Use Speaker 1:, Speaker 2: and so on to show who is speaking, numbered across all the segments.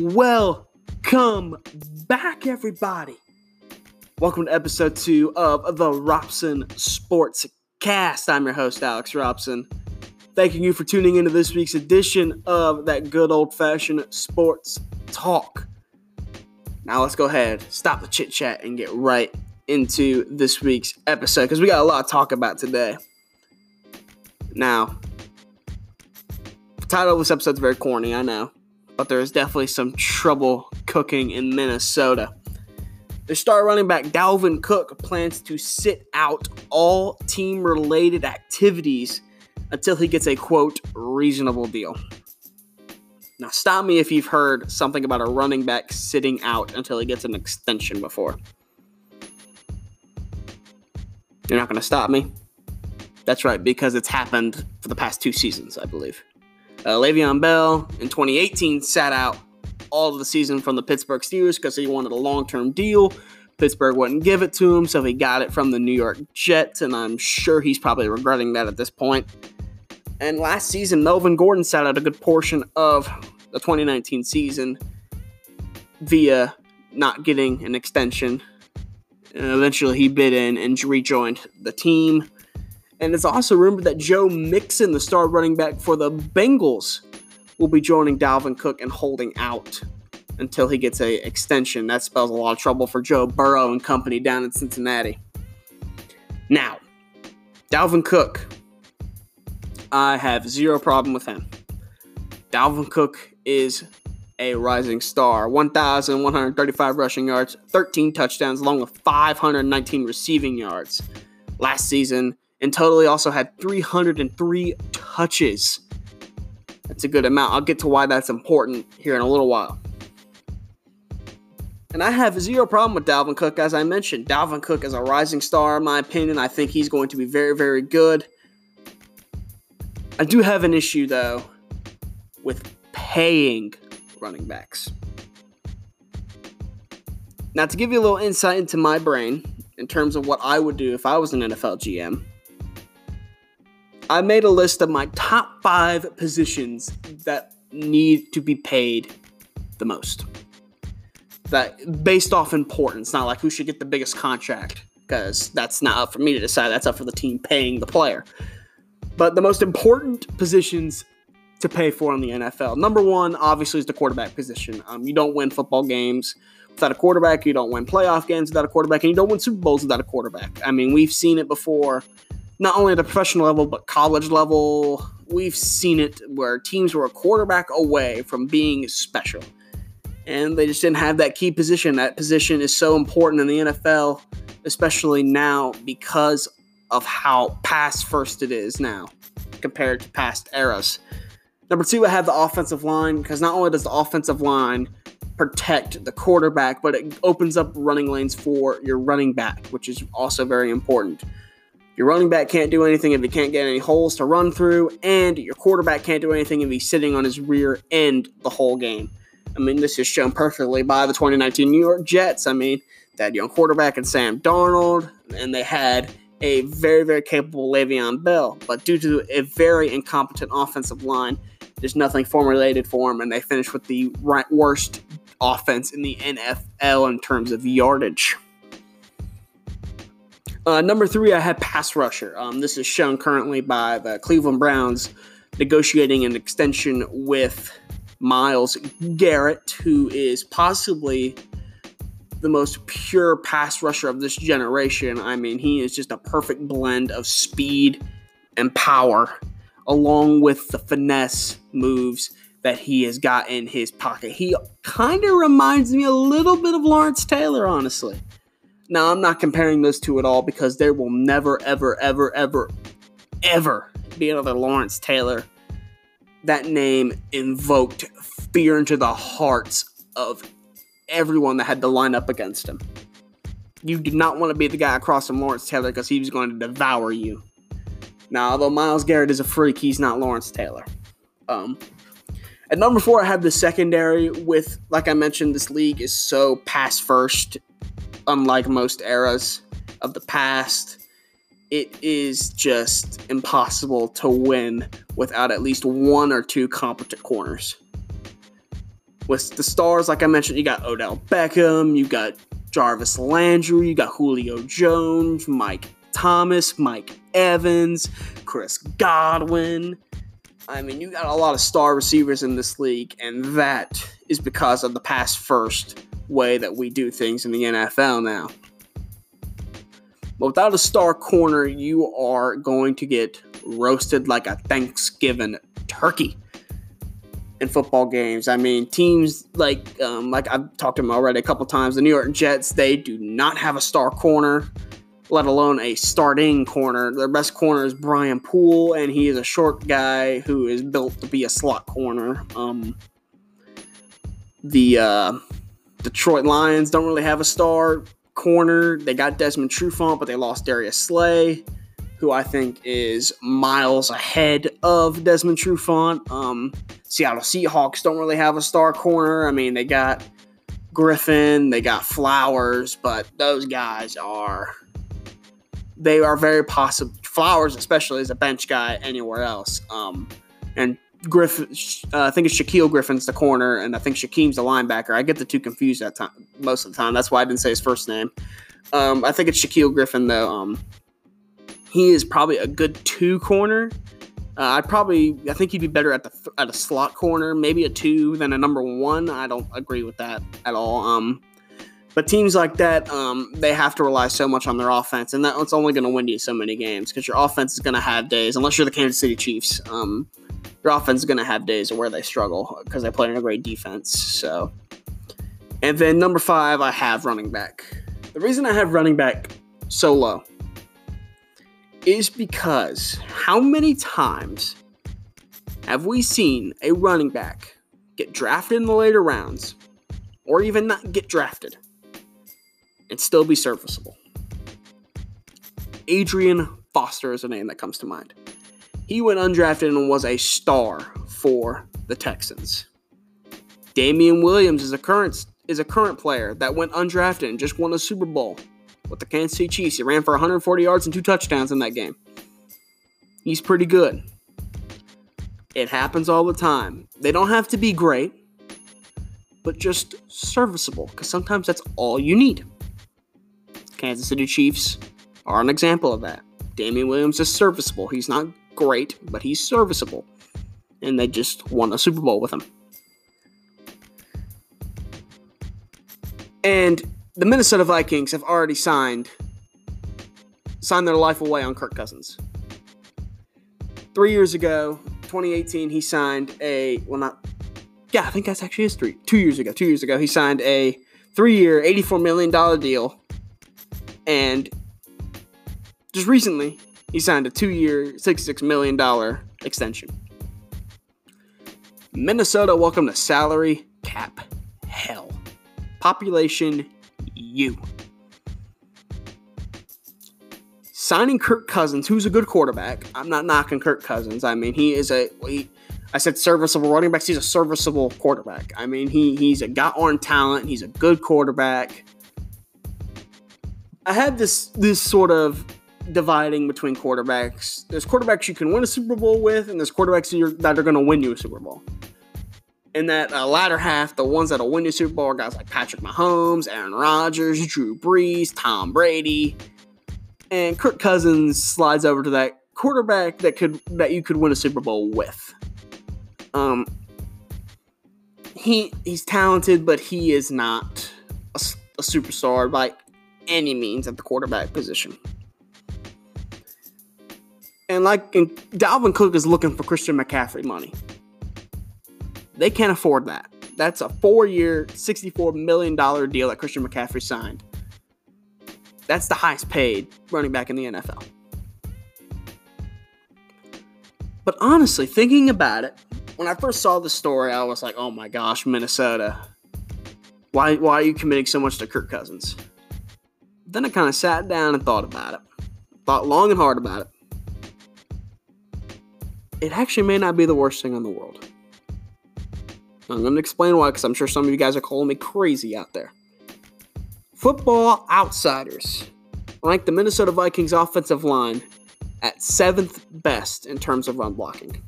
Speaker 1: Welcome back, everybody. Welcome to episode two of the Robson Sports Cast. I'm your host, Alex Robson. Thanking you for tuning into this week's edition of that good old fashioned sports talk. Now, let's go ahead, stop the chit chat, and get right into this week's episode because we got a lot to talk about today. Now, the title of this episode is very corny, I know but there is definitely some trouble cooking in Minnesota. The star running back Dalvin Cook plans to sit out all team related activities until he gets a quote reasonable deal. Now, stop me if you've heard something about a running back sitting out until he gets an extension before. You're not going to stop me? That's right, because it's happened for the past two seasons, I believe. Uh, Le'Veon Bell in 2018 sat out all of the season from the Pittsburgh Steelers because he wanted a long term deal. Pittsburgh wouldn't give it to him, so he got it from the New York Jets, and I'm sure he's probably regretting that at this point. And last season, Melvin Gordon sat out a good portion of the 2019 season via not getting an extension. And eventually, he bid in and rejoined the team. And it's also rumored that Joe Mixon, the star running back for the Bengals, will be joining Dalvin Cook and holding out until he gets a extension. That spells a lot of trouble for Joe Burrow and company down in Cincinnati. Now, Dalvin Cook, I have zero problem with him. Dalvin Cook is a rising star. 1,135 rushing yards, 13 touchdowns, along with 519 receiving yards. Last season, and totally also had 303 touches. That's a good amount. I'll get to why that's important here in a little while. And I have zero problem with Dalvin Cook, as I mentioned. Dalvin Cook is a rising star, in my opinion. I think he's going to be very, very good. I do have an issue, though, with paying running backs. Now, to give you a little insight into my brain in terms of what I would do if I was an NFL GM, I made a list of my top five positions that need to be paid the most. That based off importance, not like who should get the biggest contract, because that's not up for me to decide. That's up for the team paying the player. But the most important positions to pay for in the NFL. Number one, obviously, is the quarterback position. Um, you don't win football games without a quarterback. You don't win playoff games without a quarterback, and you don't win Super Bowls without a quarterback. I mean, we've seen it before not only at the professional level but college level. We've seen it where teams were a quarterback away from being special, and they just didn't have that key position. That position is so important in the NFL, especially now because of how pass first it is now compared to past eras. Number two, I have the offensive line because not only does the offensive line protect the quarterback, but it opens up running lanes for your running back, which is also very important. Your running back can't do anything if he can't get any holes to run through, and your quarterback can't do anything if he's sitting on his rear end the whole game. I mean, this is shown perfectly by the 2019 New York Jets. I mean, that young quarterback and Sam Darnold, and they had a very, very capable Le'Veon Bell. But due to a very incompetent offensive line, there's nothing formulated for them, and they finished with the worst offense in the NFL in terms of yardage. Uh, number three, I had pass rusher. Um, this is shown currently by the Cleveland Browns negotiating an extension with Myles Garrett, who is possibly the most pure pass rusher of this generation. I mean, he is just a perfect blend of speed and power, along with the finesse moves that he has got in his pocket. He kind of reminds me a little bit of Lawrence Taylor, honestly. Now, I'm not comparing those two at all because there will never, ever, ever, ever, ever be another Lawrence Taylor. That name invoked fear into the hearts of everyone that had to line up against him. You did not want to be the guy across from Lawrence Taylor because he was going to devour you. Now, although Myles Garrett is a freak, he's not Lawrence Taylor. Um, at number four, I have the secondary with, like I mentioned, this league is so pass first unlike most eras of the past, it is just impossible to win without at least one or two competent corners. with the stars, like I mentioned, you got Odell Beckham, you got Jarvis Landry, you got Julio Jones, Mike Thomas, Mike Evans, Chris Godwin. I mean, you got a lot of star receivers in this league, and that is because of the pass first way that we do things in the NFL now. But without a star corner, you are going to get roasted like a Thanksgiving turkey in football games. I mean, teams like um, like I've talked to them already a couple times. The New York Jets they do not have a star corner, let alone a starting corner. Their best corner is Brian Poole, and he is a short guy who is built to be a slot corner. Um, the uh, Detroit Lions don't really have a star corner. They got Desmond Trufant, but they lost Darius Slay, who I think is miles ahead of Desmond Trufant. Um, Seattle Seahawks don't really have a star corner. I mean, they got Griffin, they got Flowers, but those guys are they are very possible. Flowers, especially, is a bench guy anywhere else. Um, and Griffin, uh, I think it's Shaquill Griffin's the corner, and I think Shaquem's the linebacker. I get the two confused that time most of the time. That's why I didn't say his first name. Um, I think it's Shaquill Griffin though. Um, he is probably a good two corner. Uh, I'd probably, I think he'd be better at the at a slot corner, maybe a two than a number one. I don't agree with that at all. Um, but teams like that, um, they have to rely so much on their offense, and that's only going to win you so many games because your offense is going to have days, unless you're the Kansas City Chiefs. Um, your offense is going to have days where they struggle because they play in a great defense. So, and then number five, I have running back. The reason I have running back so low is because how many times have we seen a running back get drafted in the later rounds, or even not get drafted, and still be serviceable? Adrian Foster is a name that comes to mind. He went undrafted and was a star for the Texans. Damien Williams is a current is a current player that went undrafted and just won a Super Bowl with the Kansas City Chiefs. He ran for 140 yards and two touchdowns in that game. He's pretty good. It happens all the time. They don't have to be great, but just serviceable because sometimes that's all you need. Kansas City Chiefs are an example of that. Damien Williams is serviceable. He's not great, but he's serviceable. And they just won a Super Bowl with him. And the Minnesota Vikings have already signed signed their life away on Kirk Cousins. Three years ago, 2018, he signed a well not yeah, I think that's actually his three. Two years ago, two years ago, he signed a three-year, $84 million deal. And just recently, he signed a two year, $66 million extension. Minnesota, welcome to salary cap hell. Population U. Signing Kirk Cousins, who's a good quarterback. I'm not knocking Kirk Cousins. I mean, he is a. He, I said serviceable running backs. He's a serviceable quarterback. I mean, he he's a got on talent. He's a good quarterback. I had this this sort of dividing between quarterbacks. There's quarterbacks you can win a Super Bowl with, and there's quarterbacks that are going to win you a Super Bowl. In that uh, latter half, the ones that'll win you a Super Bowl are guys like Patrick Mahomes, Aaron Rodgers, Drew Brees, Tom Brady, and Kirk Cousins slides over to that quarterback that could that you could win a Super Bowl with. Um, he he's talented, but he is not a, a superstar by any means at the quarterback position. And like and Dalvin Cook is looking for Christian McCaffrey money. They can't afford that. That's a four-year, $64 million deal that Christian McCaffrey signed. That's the highest paid running back in the NFL. But honestly, thinking about it, when I first saw the story, I was like, oh my gosh, Minnesota. Why, why are you committing so much to Kirk Cousins? Then I kind of sat down and thought about it. Thought long and hard about it it actually may not be the worst thing in the world. I'm going to explain why, because I'm sure some of you guys are calling me crazy out there. Football Outsiders rank the Minnesota Vikings offensive line at seventh best in terms of run blocking.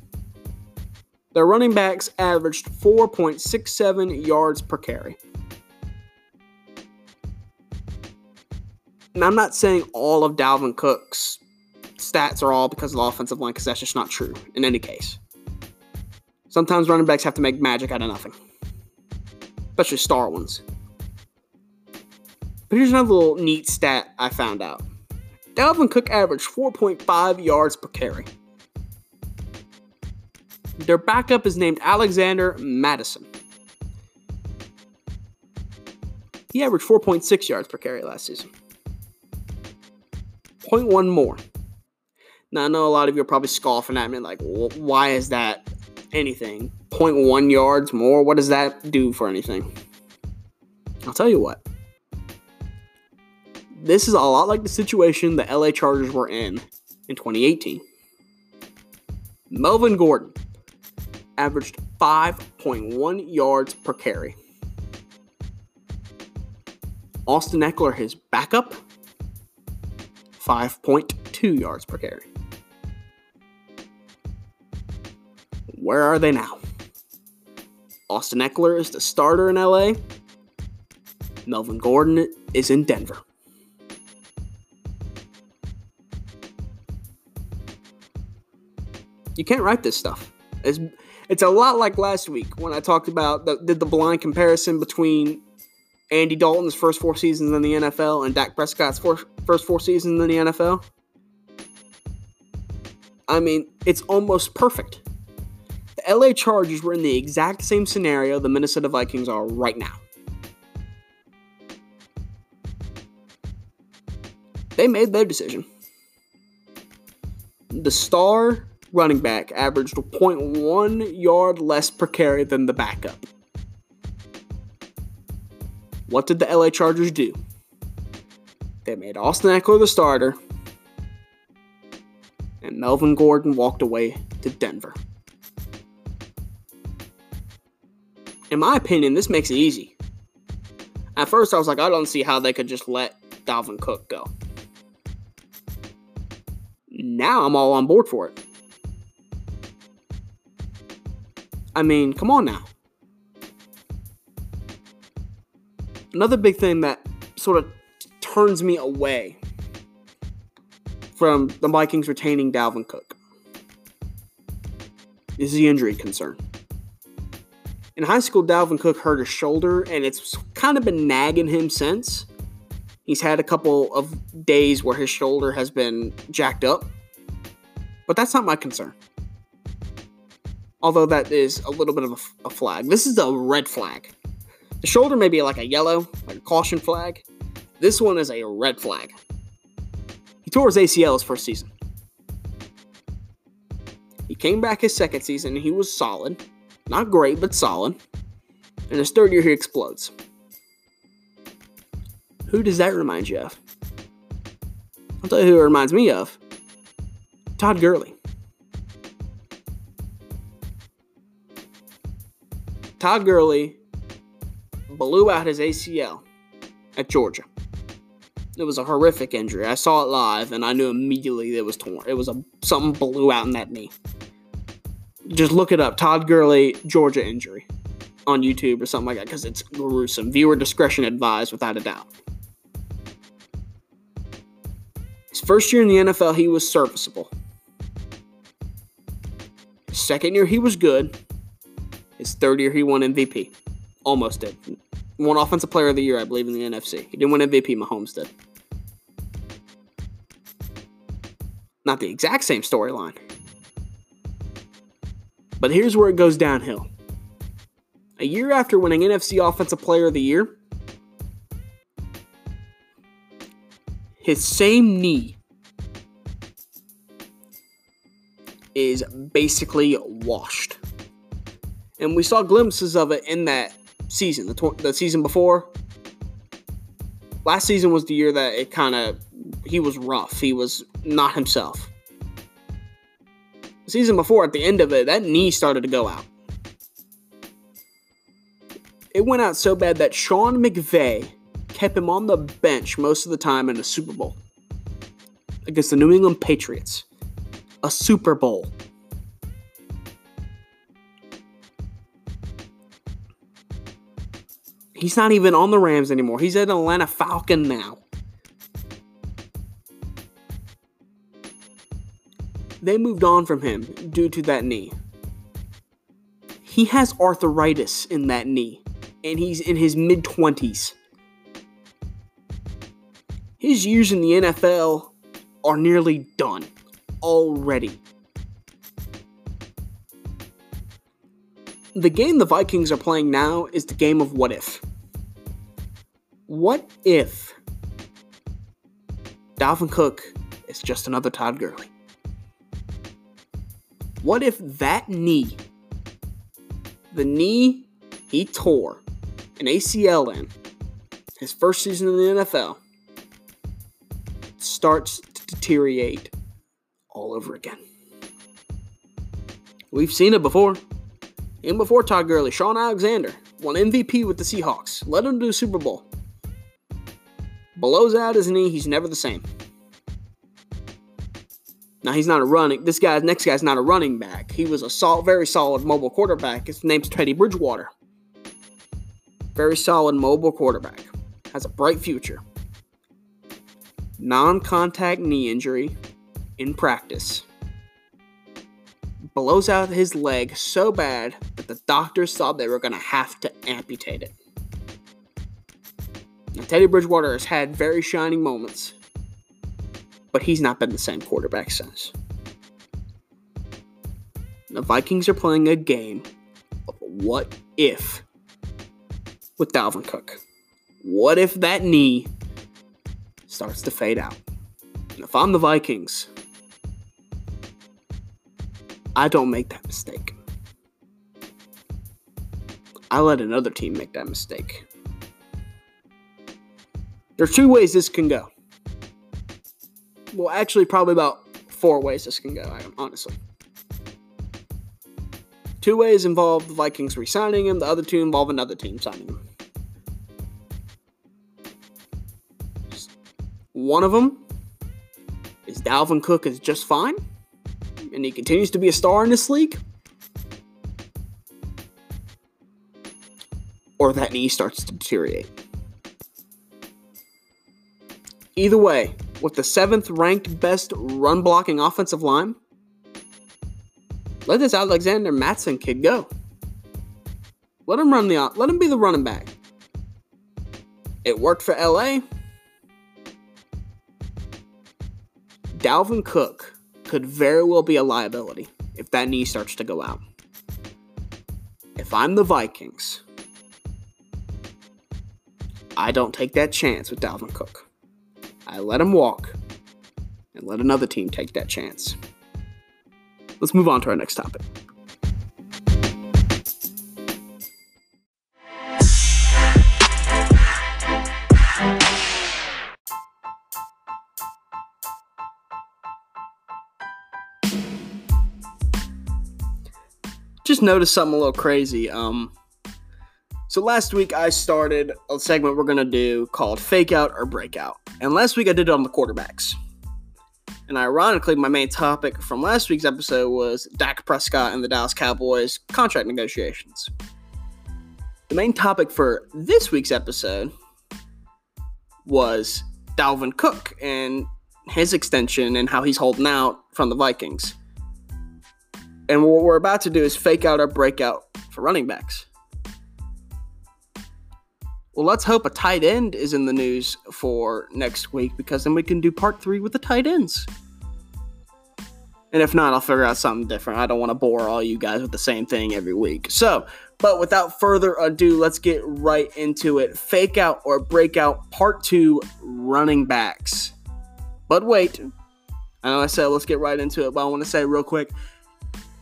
Speaker 1: Their running backs averaged 4.67 yards per carry. And I'm not saying all of Dalvin Cook's stats are all because of the offensive line, because that's just not true in any case. Sometimes running backs have to make magic out of nothing, especially star ones. But here's another little neat stat I found out Dalvin Cook averaged 4.5 yards per carry. Their backup is named Alexander Mattison. He averaged 4.6 yards per carry last season. 0.1 more. Now, I know a lot of you are probably scoffing at me, like, why is that anything? 0.1 yards more? What does that do for anything? I'll tell you what. This is a lot like the situation the LA Chargers were in in 2018. Melvin Gordon averaged 5.1 yards per carry. Austin Ekeler, his backup, 5.2 yards per carry. Where are they now? Austin Ekeler is the starter in LA. Melvin Gordon is in Denver. You can't write this stuff. It's, it's a lot like last week when I talked about the, did the blind comparison between Andy Dalton's first four seasons in the NFL and Dak Prescott's four, first four seasons in the NFL. I mean, it's almost perfect. The LA Chargers were in the exact same scenario the Minnesota Vikings are right now. They made their decision. The star running back averaged 0.1 yard less per carry than the backup. What did the LA Chargers do? They made Austin Ekeler the starter, and Melvin Gordon walked away to Denver. In my opinion, this makes it easy. At first, I was like, I don't see how they could just let Dalvin Cook go. Now I'm all on board for it. I mean, come on now. Another big thing that sort of turns me away from the Vikings retaining Dalvin Cook is the injury concern. In high school, Dalvin Cook hurt his shoulder, and it's kind of been nagging him since. He's had a couple of days where his shoulder has been jacked up, but that's not my concern although that is a little bit of a, a, flag. This is a red flag. The shoulder may be like a yellow, like a caution flag. This one is a red flag. He tore his ACL his first season. He came back his second season and he was solid. Not great, but solid. In his third year, he explodes. Who does that remind you of? I'll tell you who it reminds me of Todd Gurley. Todd Gurley blew out his ACL at Georgia. It was a horrific injury. I saw it live and I knew immediately it was torn. It was a something blew out in that knee. Just look it up, Todd Gurley Georgia injury on YouTube or something like that because it's gruesome. Viewer discretion advised without a doubt. His first year in the NFL, he was serviceable. His second year, he was good. His third year, he won MVP. Almost did. Won Offensive Player of the Year, I believe, in the NFC. He didn't win MVP, Mahomes did. Not the exact same storyline. But here's where it goes downhill. A year after winning NFC Offensive Player of the Year, his same knee is basically washed and we saw glimpses of it in that season, the, tw- the season before. Last season was the year that it kind of he was rough. He was not himself season before, at the end of it, that knee started to go out. It went out so bad that Sean McVay kept him on the bench most of the time in a Super Bowl against the New England Patriots. A Super Bowl. He's not even on the Rams anymore. He's an Atlanta Falcon now. They moved on from him due to that knee. He has arthritis in that knee, and he's in his mid 20s. His years in the NFL are nearly done already. The game the Vikings are playing now is the game of what if. What if Dalvin Cook is just another Todd Gurley? What if that knee, the knee he tore an ACL in his first season in the NFL, starts to deteriorate all over again? We've seen it before. And before Todd Gurley, Shaun Alexander won MVP with the Seahawks, led them to the Super Bowl. Blows out his knee, he's never the same. Now he's not a running. This guy's next guy's not a running back. He was a very solid mobile quarterback. His name's Teddy Bridgewater. Very solid mobile quarterback. Has a bright future. Non-contact knee injury in practice. Blows out his leg so bad that the doctors thought they were going to have to amputate it. Now, Teddy Bridgewater has had very shining moments but he's not been the same quarterback since. The Vikings are playing a game of what if with Dalvin Cook. What if that knee starts to fade out? And if I'm the Vikings, I don't make that mistake. I let another team make that mistake. There's two ways this can go well, actually, probably about four ways this can go, honestly. Two ways involve the Vikings re signing him, the other two involve another team signing him. One of them is Dalvin Cook is just fine, and he continues to be a star in this league. Or that knee starts to deteriorate. Either way, with the seventh ranked best run blocking offensive line? Let this Alexander Mattison kid go. Let him run the let him be the running back. It worked for LA. Dalvin Cook could very well be a liability if that knee starts to go out. If I'm the Vikings, I don't take that chance with Dalvin Cook. I let him walk and let another team take that chance. Let's move on to our next topic. Just noticed something a little crazy. Um, so last week I started a segment we're gonna do called Fake Out or Breakout. And last week I did it on the quarterbacks. And ironically, my main topic from last week's episode was Dak Prescott and the Dallas Cowboys contract negotiations. The main topic for this week's episode was Dalvin Cook and his extension and how he's holding out from the Vikings. And what we're about to do is fake out our breakout for running backs. Well, let's hope a tight end is in the news for next week because then we can do part three with the tight ends. And if not, I'll figure out something different. I don't want to bore all you guys with the same thing every week. So, but without further ado, let's get right into it. Fake out or breakout part two running backs. But wait, I know I said let's get right into it, but I want to say real quick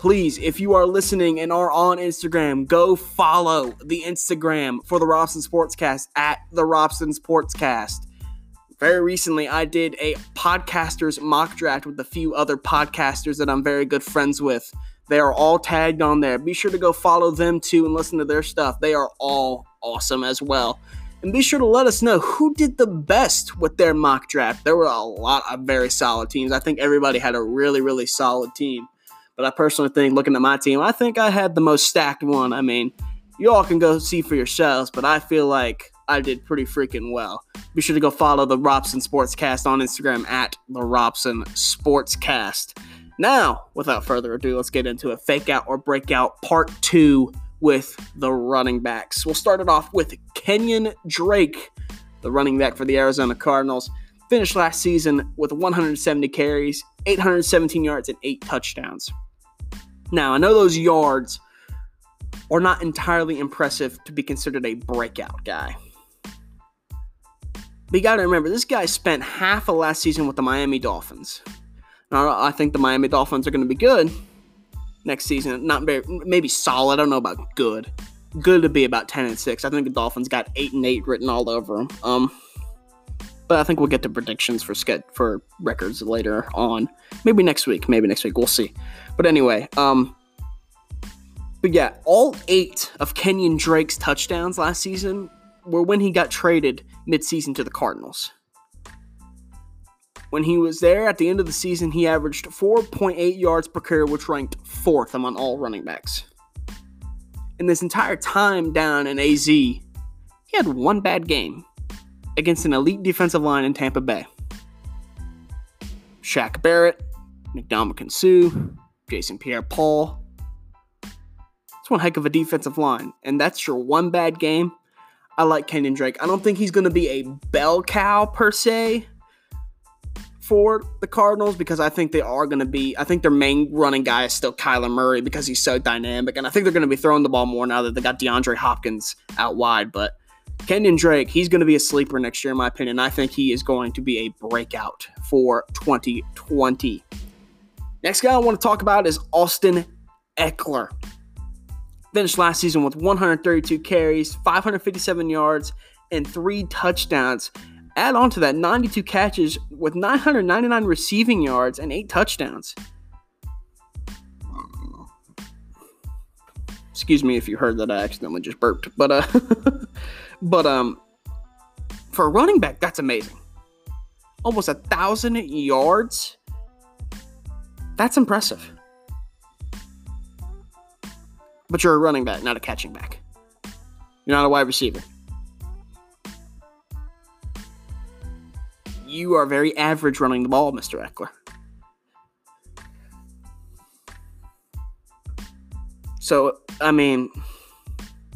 Speaker 1: please, if you are listening and are on Instagram, go follow the Instagram for the Robson Sportscast at the Robson Sportscast. Very recently, I did a podcasters mock draft with a few other podcasters that I'm very good friends with. They are all tagged on there. Be sure to go follow them too and listen to their stuff. They are all awesome as well. And be sure to let us know who did the best with their mock draft. There were a lot of very solid teams. I think everybody had a really, really solid team. But I personally think, looking at my team, I think I had the most stacked one. I mean, You all can go see for yourselves, but I feel like I did pretty freaking well. Be sure to go follow the Robson Sportscast on Instagram at the Robson Sportscast. Now, without further ado, let's get into a fake out or breakout part two with the running backs. We'll start it off with Kenyon Drake, the running back for the Arizona Cardinals. Finished last season with 170 carries, 817 yards, and eight touchdowns. Now, I know those yards are not entirely impressive to be considered a breakout guy. But you got to remember, this guy spent half of last season with the Miami Dolphins. Now, I think the Miami Dolphins are going to be good next season. Not very, maybe solid. I don't know about good. Good to be about 10 and 6. I think the Dolphins got 8 and 8 written all over them. Um, but I think we'll get to predictions for for records later on. Maybe next week. Maybe next week. We'll see. But anyway, um, but yeah, all eight of Kenyon Drake's touchdowns last season were when he got traded midseason to the Cardinals. When he was there at the end of the season, he averaged 4.8 yards per carry, which ranked fourth among all running backs. In this entire time down in AZ, he had one bad game against an elite defensive line in Tampa Bay. Shaq Barrett, Ndamukong Suh, Jason Pierre Paul. It's one heck of a defensive line, and that's your one bad game. I like Kenyon Drake. I don't think he's going to be a bell cow per se, for the Cardinals because I think they are going to be. I think their main running guy is still Kyler Murray because he's so dynamic, and I think they're going to be throwing the ball more now that they got DeAndre Hopkins out wide. But Kenyon Drake, he's going to be a sleeper next year, in my opinion. I think he is going to be a breakout for 2020. Next guy I want to talk about is Austin Ekeler. Finished last season with 132 carries, 557 yards, and three touchdowns. Add on to that 92 catches with 999 receiving yards and 8 touchdowns. Excuse me if you heard that I accidentally just burped, but uh but um for a running back that's amazing. Almost a thousand yards. That's impressive. But you're a running back, not a catching back. You're not a wide receiver. you are very average running the ball, Mr. Ekeler. So, I mean,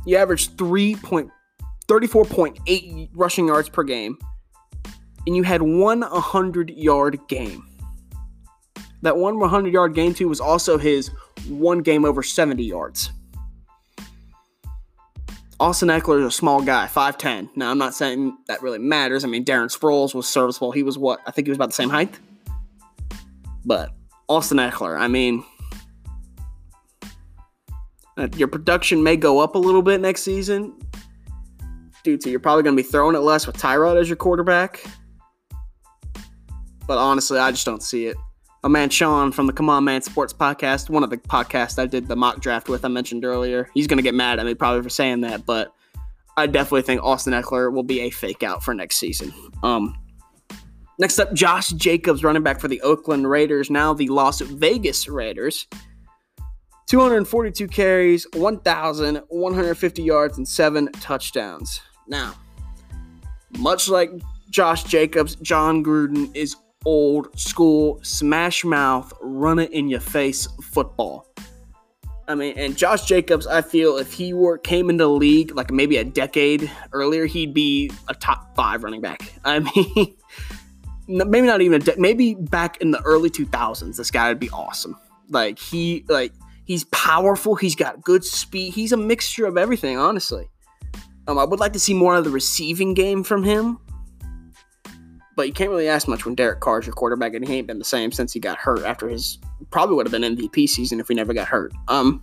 Speaker 1: you averaged 3.34.8 rushing yards per game, and you had one 100 yard game. That one 100 yard game, too, was also his one game over 70 yards. Austin Ekeler is a small guy, 5'10. Now, I'm not saying that really matters. I mean, Darren Sproles was serviceable. He was what? I think he was about the same height. But Austin Ekeler, I mean, uh, your production may go up a little bit next season due to you're probably going to be throwing it less with Tyrod as your quarterback. But honestly, I just don't see it my man Sean from the Come On Man Sports Podcast, one of the podcasts I did the mock draft with, I mentioned earlier. He's going to get mad at me probably for saying that, but I definitely think Austin Ekeler will be a fake out for next season. Um, next up, Josh Jacobs, running back for the Oakland Raiders, now the Las Vegas Raiders. 242 carries, 1,150 yards, and seven touchdowns. Now, much like Josh Jacobs, Jon Gruden is old school smash mouth, run it in your face football. I mean, and Josh Jacobs, I feel if he were came into the league like maybe a decade earlier, he'd be a top five running back. I mean, maybe not even a de- maybe back in the early 2000s, this guy would be awesome. Like he like he's powerful, he's got good speed, he's a mixture of everything. Honestly, um, I would like to see more of the receiving game from him. But you can't really ask much when Derek Carr's your quarterback, and he ain't been the same since he got hurt after his probably would have been MVP season if he never got hurt. Um,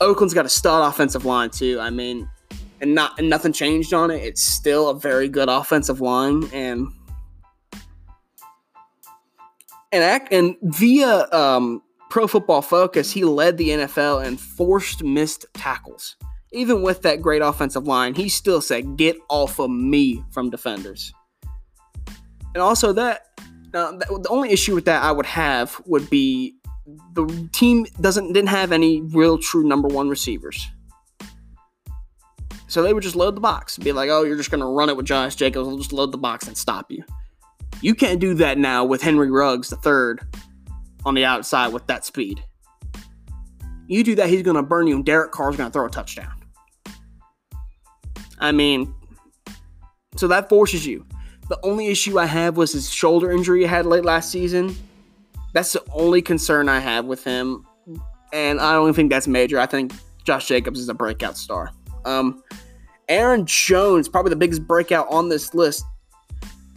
Speaker 1: Oakland's got a stud offensive line too. I mean, and not and nothing changed on it. It's still a very good offensive line, and and act, and via um, Pro Football Focus, he led the NFL in forced missed tackles. Even with that great offensive line, he still said, "Get off of me" from defenders. And also that, the only issue with that I would have would be the team doesn't didn't have any real true number one receivers. So they would just load the box. and Be like, oh, you're just to run it with Josh Jacobs. We'll just load the box and stop you. You can't do that now with Henry Ruggs, the third, on the outside with that speed. You do that, he's to burn you, and Derek Carr's to throw a touchdown. I mean, so that forces you. The only issue I have was his shoulder injury he had late last season. That's the only concern I have with him. And I don't think that's major. I think Josh Jacobs is a breakout star. Um, Aaron Jones, probably the biggest breakout on this list.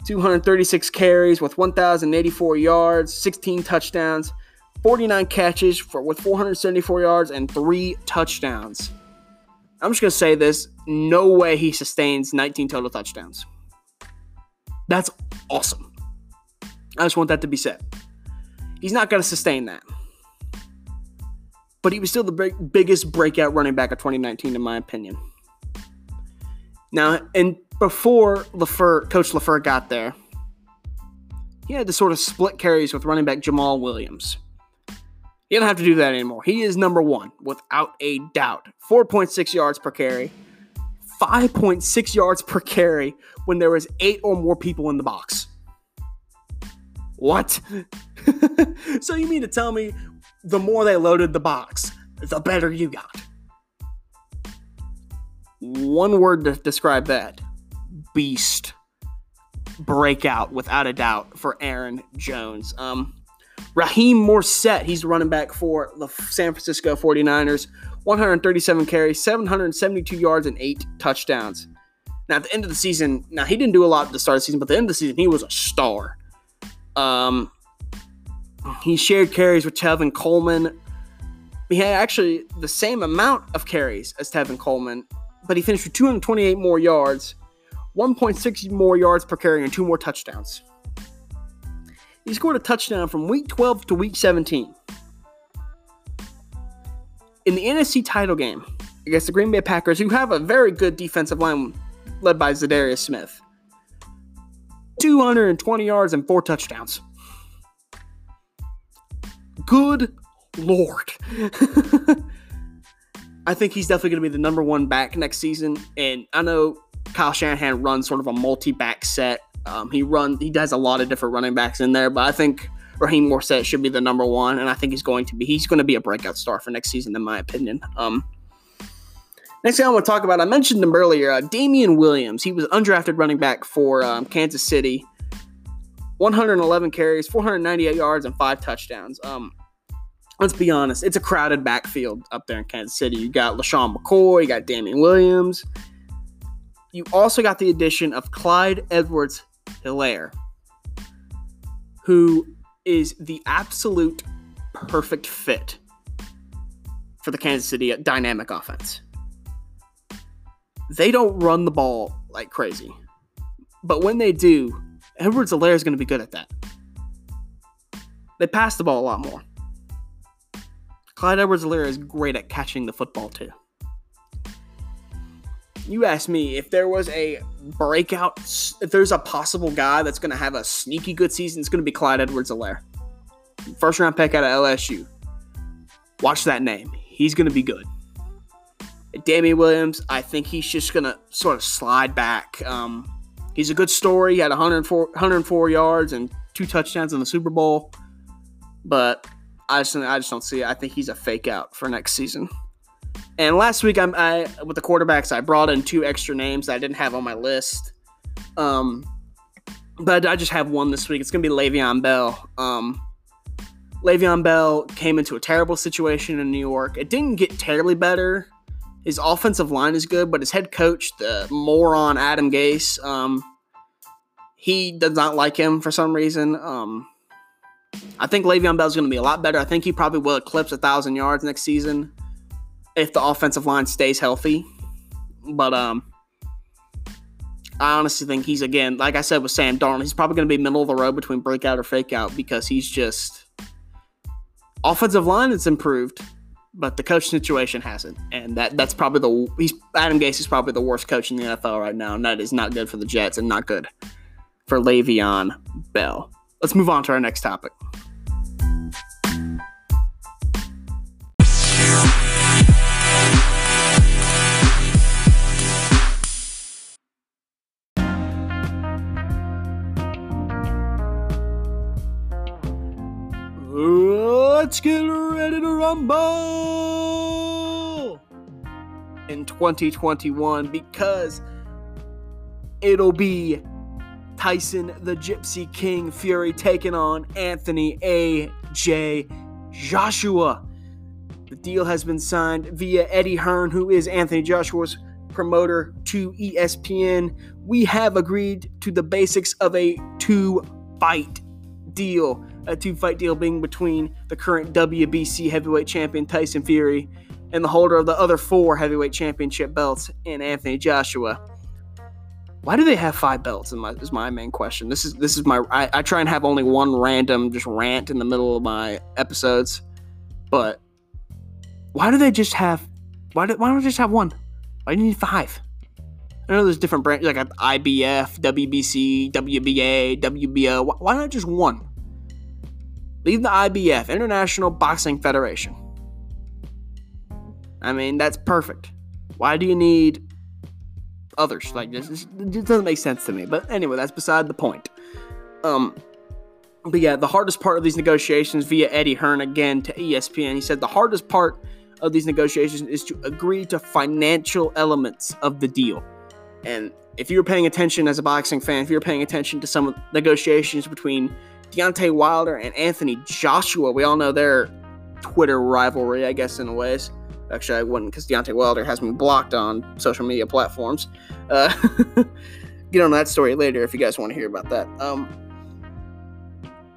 Speaker 1: 236 carries with 1,084 yards, 16 touchdowns, 49 catches for, with 474 yards, and three touchdowns. I'm just to say this no way he sustains 19 total touchdowns. That's awesome. I just want that to be said. He's not going to sustain that. But he was still the big, biggest breakout running back of 2019, in my opinion. Now, and before LaFleur, Coach LaFleur got there, he had to sort of split carries with running back Jamaal Williams. He don't have to do that anymore. He is number one, without a doubt. 4.6 yards per carry, 5.6 yards per carry when there was eight or more people in the box. What? so you mean to tell me the more they loaded the box, the better you got? One word to describe that beast breakout without a doubt for Aaron Jones. Um, Raheem Mostert, he's running back for the San Francisco 49ers. 137 carries, 772 yards, and eight touchdowns. Now, at the end of the season, now he didn't do a lot at the start of the season, but at the end of the season, he was a star. Um, he shared carries with Tevin Coleman. He had actually the same amount of carries as Tevin Coleman, but he finished with 228 more yards, 1.6 more yards per carry, and two more touchdowns. He scored a touchdown from week 12 to week 17. In the NFC title game against the Green Bay Packers, who have a very good defensive line led by Za'Darius Smith, 220 yards and four touchdowns. Good lord. I think he's definitely going to be the number one back next season. And I know Kyle Shanahan runs sort of a multi back set. Um, he runs, he does a lot of different running backs in there, but I think Raheem Mostert should be the number one, and I think he's going to be. He's going to be a breakout star for next season, in my opinion. Um, next thing I want to talk about, I mentioned him earlier. Uh, Damien Williams. He was undrafted running back for um, Kansas City. 111 carries, 498 yards, and five touchdowns. Um, let's be honest, it's a crowded backfield up there in Kansas City. You got LeSean McCoy, you got Damien Williams. You also got the addition of Clyde Edwards Helaire, who is the absolute perfect fit for the Kansas City dynamic offense. They don't run the ball like crazy. But when they do, Edwards Helaire is going to be good at that. They pass the ball a lot more. Clyde Edwards Helaire is great at catching the football too. You ask me if there was a breakout, if there's a possible guy that's going to have a sneaky good season, it's going to be Clyde Edwards Helaire. First round pick out of LSU. Watch that name. He's going to be good. Damien Williams, I think he's just going to sort of slide back. Um, he's a good story. He had 104, 104 yards and two touchdowns in the Super Bowl. But I just, I just don't see it. I think he's a fake out for next season. And last week, I'm I, with the quarterbacks. I brought in two extra names that I didn't have on my list. Um, but I just have one this week. It's gonna be Le'Veon Bell. Um, Le'Veon Bell came into a terrible situation in New York. It didn't get terribly better. His offensive line is good, but his head coach, the moron Adam Gase, um, he does not like him for some reason. Um, I think Le'Veon Bell is going to be a lot better. I think he probably will eclipse a thousand yards next season if the offensive line stays healthy. But um, I honestly think he's again, like I said with Sam Darnold, he's probably going to be middle of the road between breakout or fake out because he's just offensive line has improved, but the coach situation hasn't, and that that's probably the he's Adam Gase is probably the worst coach in the NFL right now, and that is not good for the Jets and not good for Le'Veon Bell. Let's move on to our next topic. Let's get ready to rumble in 2021 because it'll be Tyson the Gypsy King Fury taking on Anthony A.J. Joshua. The deal has been signed via Eddie Hearn, who is Anthony Joshua's promoter to ESPN. We have agreed to the basics of a two fight deal. A two fight deal being between the current WBC heavyweight champion Tyson Fury and the holder of the other four heavyweight championship belts in Anthony Joshua. Why do they have five belts? Is my main question. This is this is my. I, I try and have only one random just rant in the middle of my episodes, but why do they just have? Why do, why don't they just have one? Why do you need five? I know there's different brands like IBF, WBC, WBA, WBO. Why not just one? Leave the IBF, International Boxing Federation. I mean, that's perfect. Why do you need others? Like this, doesn't make sense to me. But anyway, that's beside the point. Um, but yeah, the hardest part of these negotiations via Eddie Hearn again to ESPN. He said the hardest part of these negotiations is to agree to financial elements of the deal. And if you're paying attention as a boxing fan, if you're paying attention to some negotiations between Deontay Wilder and Anthony Joshua, we all know their Twitter rivalry, I guess, in a ways. Actually, I wouldn't because Deontay Wilder has me blocked on social media platforms. Uh, get on that story later if you guys want to hear about that. Um,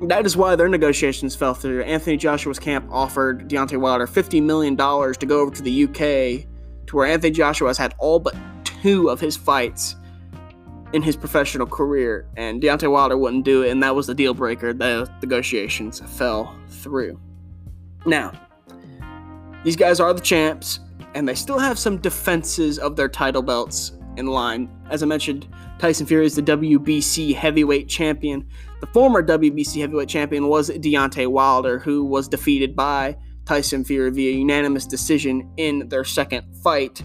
Speaker 1: that is why their negotiations fell through. Anthony Joshua's camp offered Deontay Wilder $50 million to go over to the UK, to where Anthony Joshua has had all but two of his fights in his professional career, and Deontay Wilder wouldn't do it, and that was the deal breaker. The negotiations fell through. Now, these guys are the champs, and they still have some defenses of their title belts in line. As I mentioned, Tyson Fury is the WBC heavyweight champion. The former WBC heavyweight champion was Deontay Wilder, who was defeated by Tyson Fury via unanimous decision in their second fight.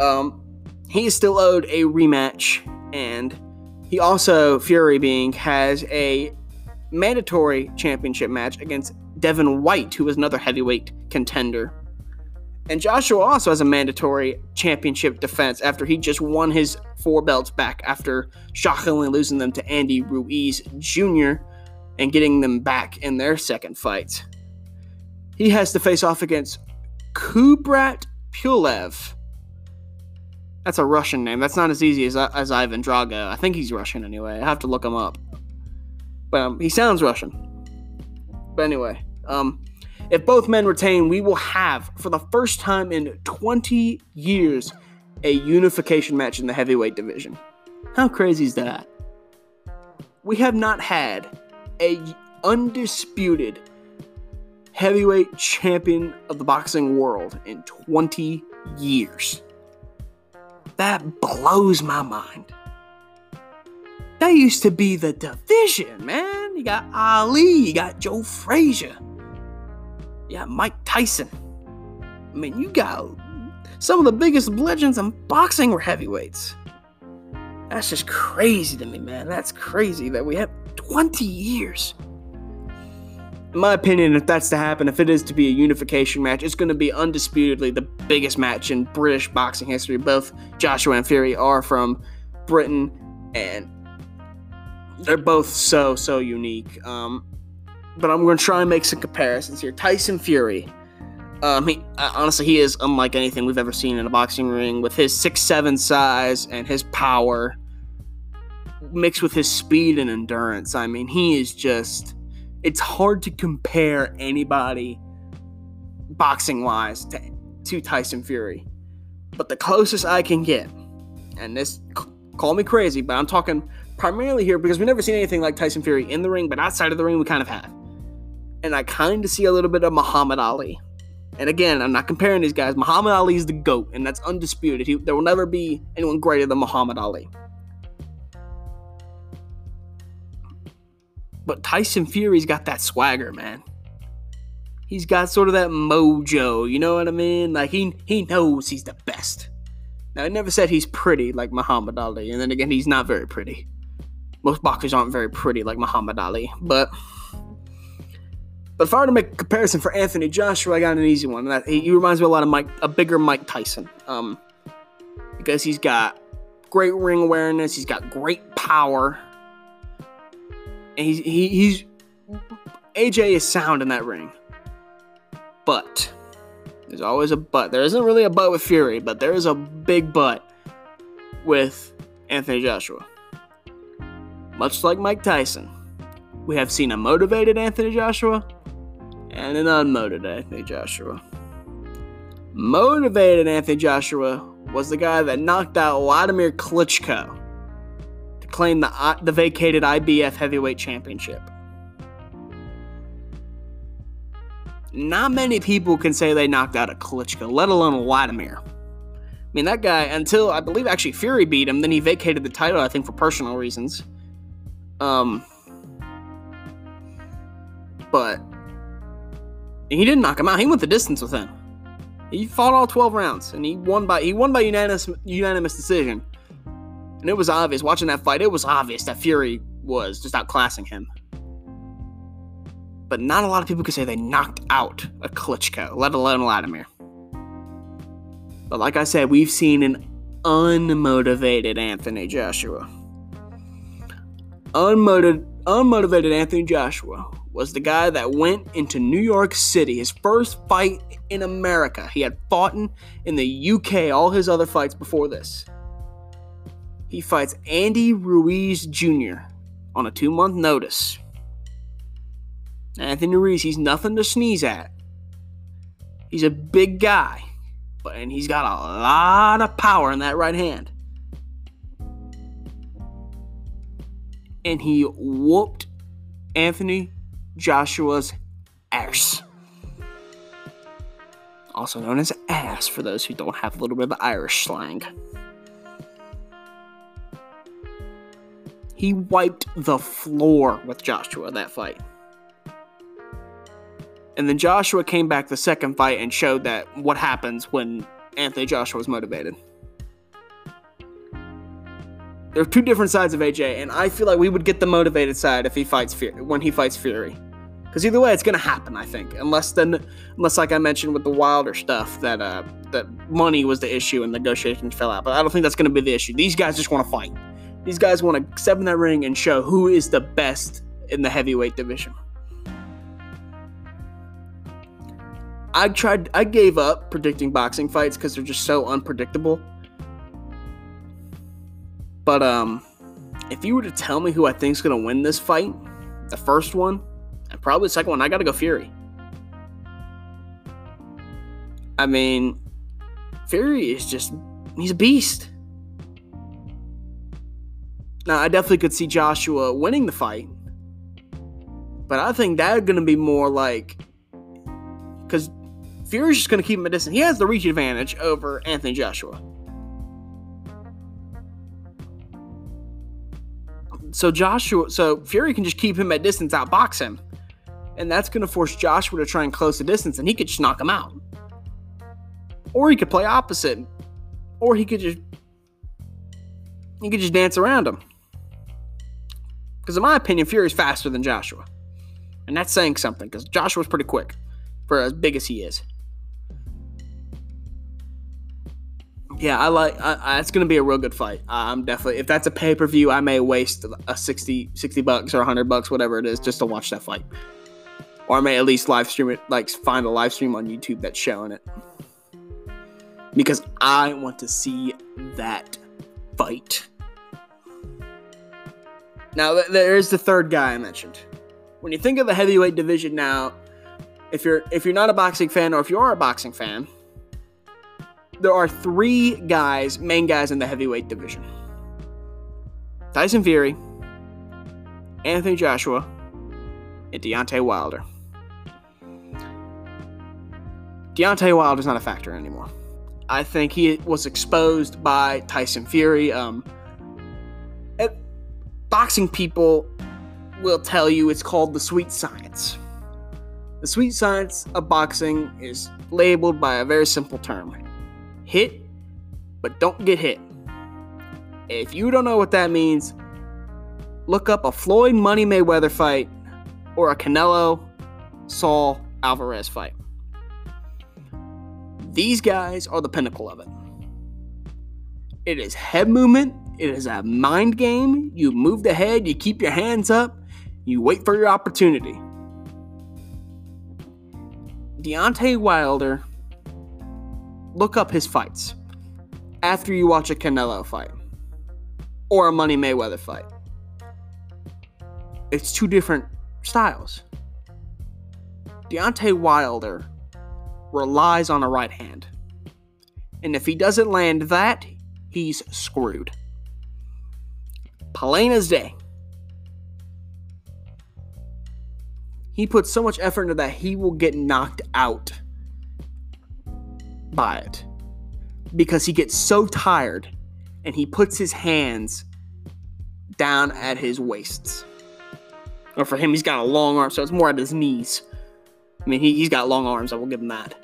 Speaker 1: Um, he is still owed a rematch, and he also, Fury being, has a mandatory championship match against Devin White, who is another heavyweight contender. And Joshua also has a mandatory championship defense after he just won his four belts back after shockingly losing them to Andy Ruiz Jr. and getting them back in their second fight. He has to face off against Kubrat Pulev. That's a Russian name. That's not as easy as, as Ivan Drago. I think he's Russian anyway. I have to look him up. But um, he sounds Russian. But anyway, um, if both men retain, we will have, for the first time in 20 years, a unification match in the heavyweight division. How crazy is that? We have not had a undisputed heavyweight champion of the boxing world in 20 years. That blows my mind. That used to be the division, man. You got Ali, you got Joe Frazier. Yeah, Mike Tyson. I mean, you got some of the biggest legends in boxing were heavyweights. That's just crazy to me, man. That's crazy that we have 20 years. In my opinion, if that's to happen, if it is to be a unification match, it's going to be undisputedly the biggest match in British boxing history. Both Joshua and Fury are from Britain, and they're both so, so unique. Um, but I'm going to try and make some comparisons here. Tyson Fury. Um, he, honestly, he is unlike anything we've ever seen in a boxing ring with his six seven size and his power mixed with his speed and endurance. I mean, he is just. It's hard to compare anybody boxing wise to, to Tyson Fury. But the closest I can get, and this, call me crazy, but I'm talking primarily here because we've never seen anything like Tyson Fury in the ring, but outside of the ring, we kind of have and I kind of see a little bit of Muhammad Ali. And again, I'm not comparing these guys. Muhammad Ali is the GOAT, and that's undisputed. He, there will never be anyone greater than Muhammad Ali. But Tyson Fury's got that swagger, man. He's got sort of that mojo, you know what I mean? Like he he knows he's the best. Now I never said he's pretty like Muhammad Ali, and then again, he's not very pretty. Most boxers aren't very pretty like Muhammad Ali, but But if I were to make a comparison for Anthony Joshua, I got an easy one. That he, he reminds me a lot of Mike, a bigger Mike Tyson, um, because he's got great ring awareness, he's got great power, and he's he, he's AJ is sound in that ring. But there's always a but. There isn't really a but with Fury, but there is a big but with Anthony Joshua. Much like Mike Tyson, we have seen a motivated Anthony Joshua and an unmotivated Anthony Joshua. Motivated Anthony Joshua was the guy that knocked out Vladimir Klitschko claim the, the vacated IBF heavyweight championship. Not many people can say they knocked out a Klitschko, let alone a Vladimir. I mean, that guy, until I believe actually Fury beat him, then he vacated the title, I think, for personal reasons. Um, but he didn't knock him out. He went the distance with him. He fought all 12 rounds and he won by he won by unanimous unanimous decision. And it was obvious watching that fight. It was obvious that Fury was just outclassing him. But not a lot of people could say they knocked out a Klitschko, let alone Vladimir. But like I said, we've seen an unmotivated Anthony Joshua. Unmotivated, unmotivated Anthony Joshua was the guy that went into New York City, his first fight in America. He had fought in, in the UK all his other fights before this. He fights Andy Ruiz Jr. on a two month notice. Anthony Ruiz, he's nothing to sneeze at. He's a big guy, but and he's got a lot of power in that right hand. And he whooped Anthony Joshua's ass. Also known as ass for those who don't have a little bit of Irish slang. He wiped the floor with Joshua that fight. And then Joshua came back the second fight and showed that what happens when Anthony Joshua is motivated. There are two different sides of AJ, and I feel like we would get the motivated side if he fights Fury, when he fights Fury. Because either way, it's gonna happen. I think, unless then, unless like I mentioned with the Wilder stuff, that uh, that money was the issue and negotiations fell out. But I don't think that's gonna be the issue. These guys just want to fight. These guys want to step in that ring and show who is the best in the heavyweight division. I tried. I gave up predicting boxing fights because they're just so unpredictable. But um, if you were to tell me who I think is gonna win this fight, the first one, and probably the second one, I got to go Fury. I mean, Fury is just, he's a beast. Now, I definitely could see Joshua winning the fight. But I think that's going to be more like, because Fury's just going to keep him at distance. He has the reach advantage over Anthony Joshua. So Joshua, so Fury can just keep him at distance, outbox him and that's going to force Joshua to try and close the distance, and he could just knock him out. Or he could play opposite, or he could just he could just dance around him. Because in my opinion, Fury's faster than Joshua, and that's saying something. Because Joshua's pretty quick for as big as he is. Yeah, I like. I, I, it's going to be a real good fight. I'm definitely. If that's a pay per view, I may waste a 60, 60 bucks or 100 bucks, whatever it is, just to watch that fight or I may at least live stream it, like find a live stream on YouTube that's showing it. Because I want to see that fight. Now, there's the third guy I mentioned. When you think of the heavyweight division now, if you're if you're not a boxing fan or if you are a boxing fan, there are three guys, main guys in the heavyweight division. Tyson Fury, Anthony Joshua, and Deontay Wilder. Deontay Wilder is not a factor anymore. I think he was exposed by Tyson Fury. Um, boxing people will tell you it's called the sweet science. The sweet science of boxing is labeled by a very simple term hit, but don't get hit. If you don't know what that means, look up a Floyd Money Mayweather fight or a Canelo Saul Alvarez fight. These guys are the pinnacle of it. It is head movement, it is a mind game. You move the head, you keep your hands up, you wait for your opportunity. Deontay Wilder, look up his fights after you watch a Canelo fight or a Money Mayweather fight. It's two different styles. Deontay Wilder relies on a right hand. And if he doesn't land that, he's screwed. Plain as day. He puts so much effort into that, he will get knocked out by it. Because he gets so tired and he puts his hands down at his waists. Or for him, he's got a long arm, so it's more at his knees. I mean, he, he's got long arms, I will give him that.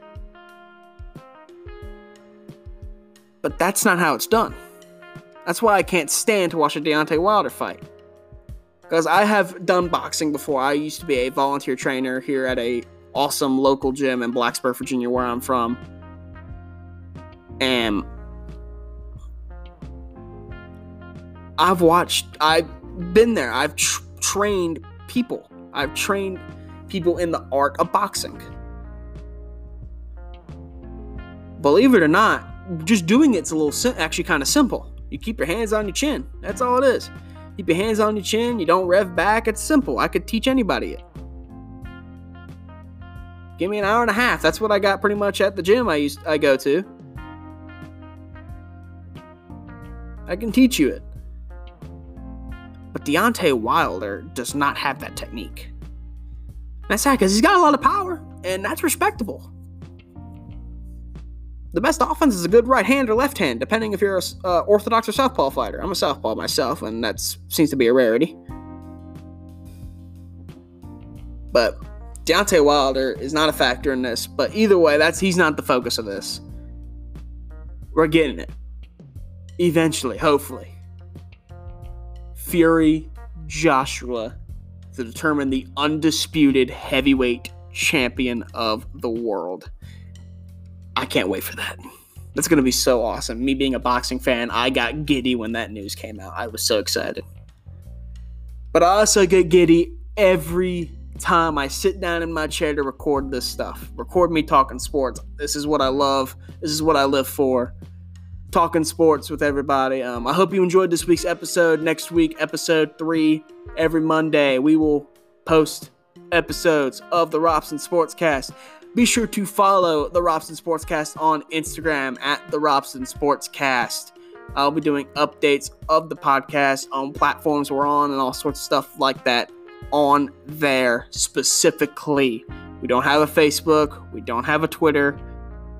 Speaker 1: But that's not how it's done. That's why I can't stand to watch a Deontay Wilder fight. Because I have done boxing before. I used to be a volunteer trainer here at a awesome local gym in Blacksburg, Virginia, where I'm from. And I've watched, I've been there. I've tr- trained people. I've trained people in the art of boxing. Believe it or not, just doing it's a little sim- actually kind of simple. You keep your hands on your chin. That's all it is. Keep your hands on your chin. You don't rev back. It's simple. I could teach anybody it. Give me an hour and a half. That's what I got pretty much at the gym I used I go to. I can teach you it. But Deontay Wilder does not have that technique. That's sad because he's got a lot of power, and that's respectable. The best offense is a good right hand or left hand, depending if you're a uh, orthodox or southpaw fighter. I'm a southpaw myself, and that seems to be a rarity. But Deontay Wilder is not a factor in this. But either way, that's he's not the focus of this. We're getting it eventually, hopefully. Fury, Joshua, to determine the undisputed heavyweight champion of the world. I can't wait for that. That's going to be so awesome. Me being a boxing fan, I got giddy when that news came out. I was so excited. But I also get giddy every time I sit down in my chair to record this stuff. Record me talking sports. This is what I love. This is what I live for. Talking sports with everybody. Um, I hope you enjoyed this week's episode. Next week, episode three, every Monday, we will post episodes of the Robson Sportscast. Be sure to follow the Robson Sportscast on Instagram at the Robson Sportscast. I'll be doing updates of the podcast on platforms we're on and all sorts of stuff like that on there specifically. We don't have a Facebook, we don't have a Twitter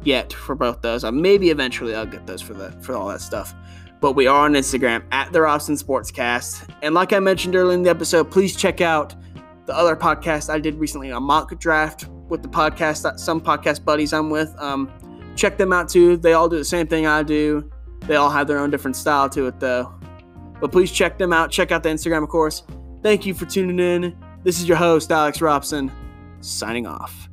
Speaker 1: yet for both those. Uh, maybe eventually I'll get those for the for all that stuff. But we are on Instagram at the Robson Sportscast. And like I mentioned earlier in the episode, please check out the other podcast I did recently, a mock draft with the podcast, some podcast buddies I'm with. Um, check them out too. They all do the same thing I do. They all have their own different style to it though. But please check them out. Check out the Instagram, of course. Thank you for tuning in. This is your host, Alex Robson, signing off.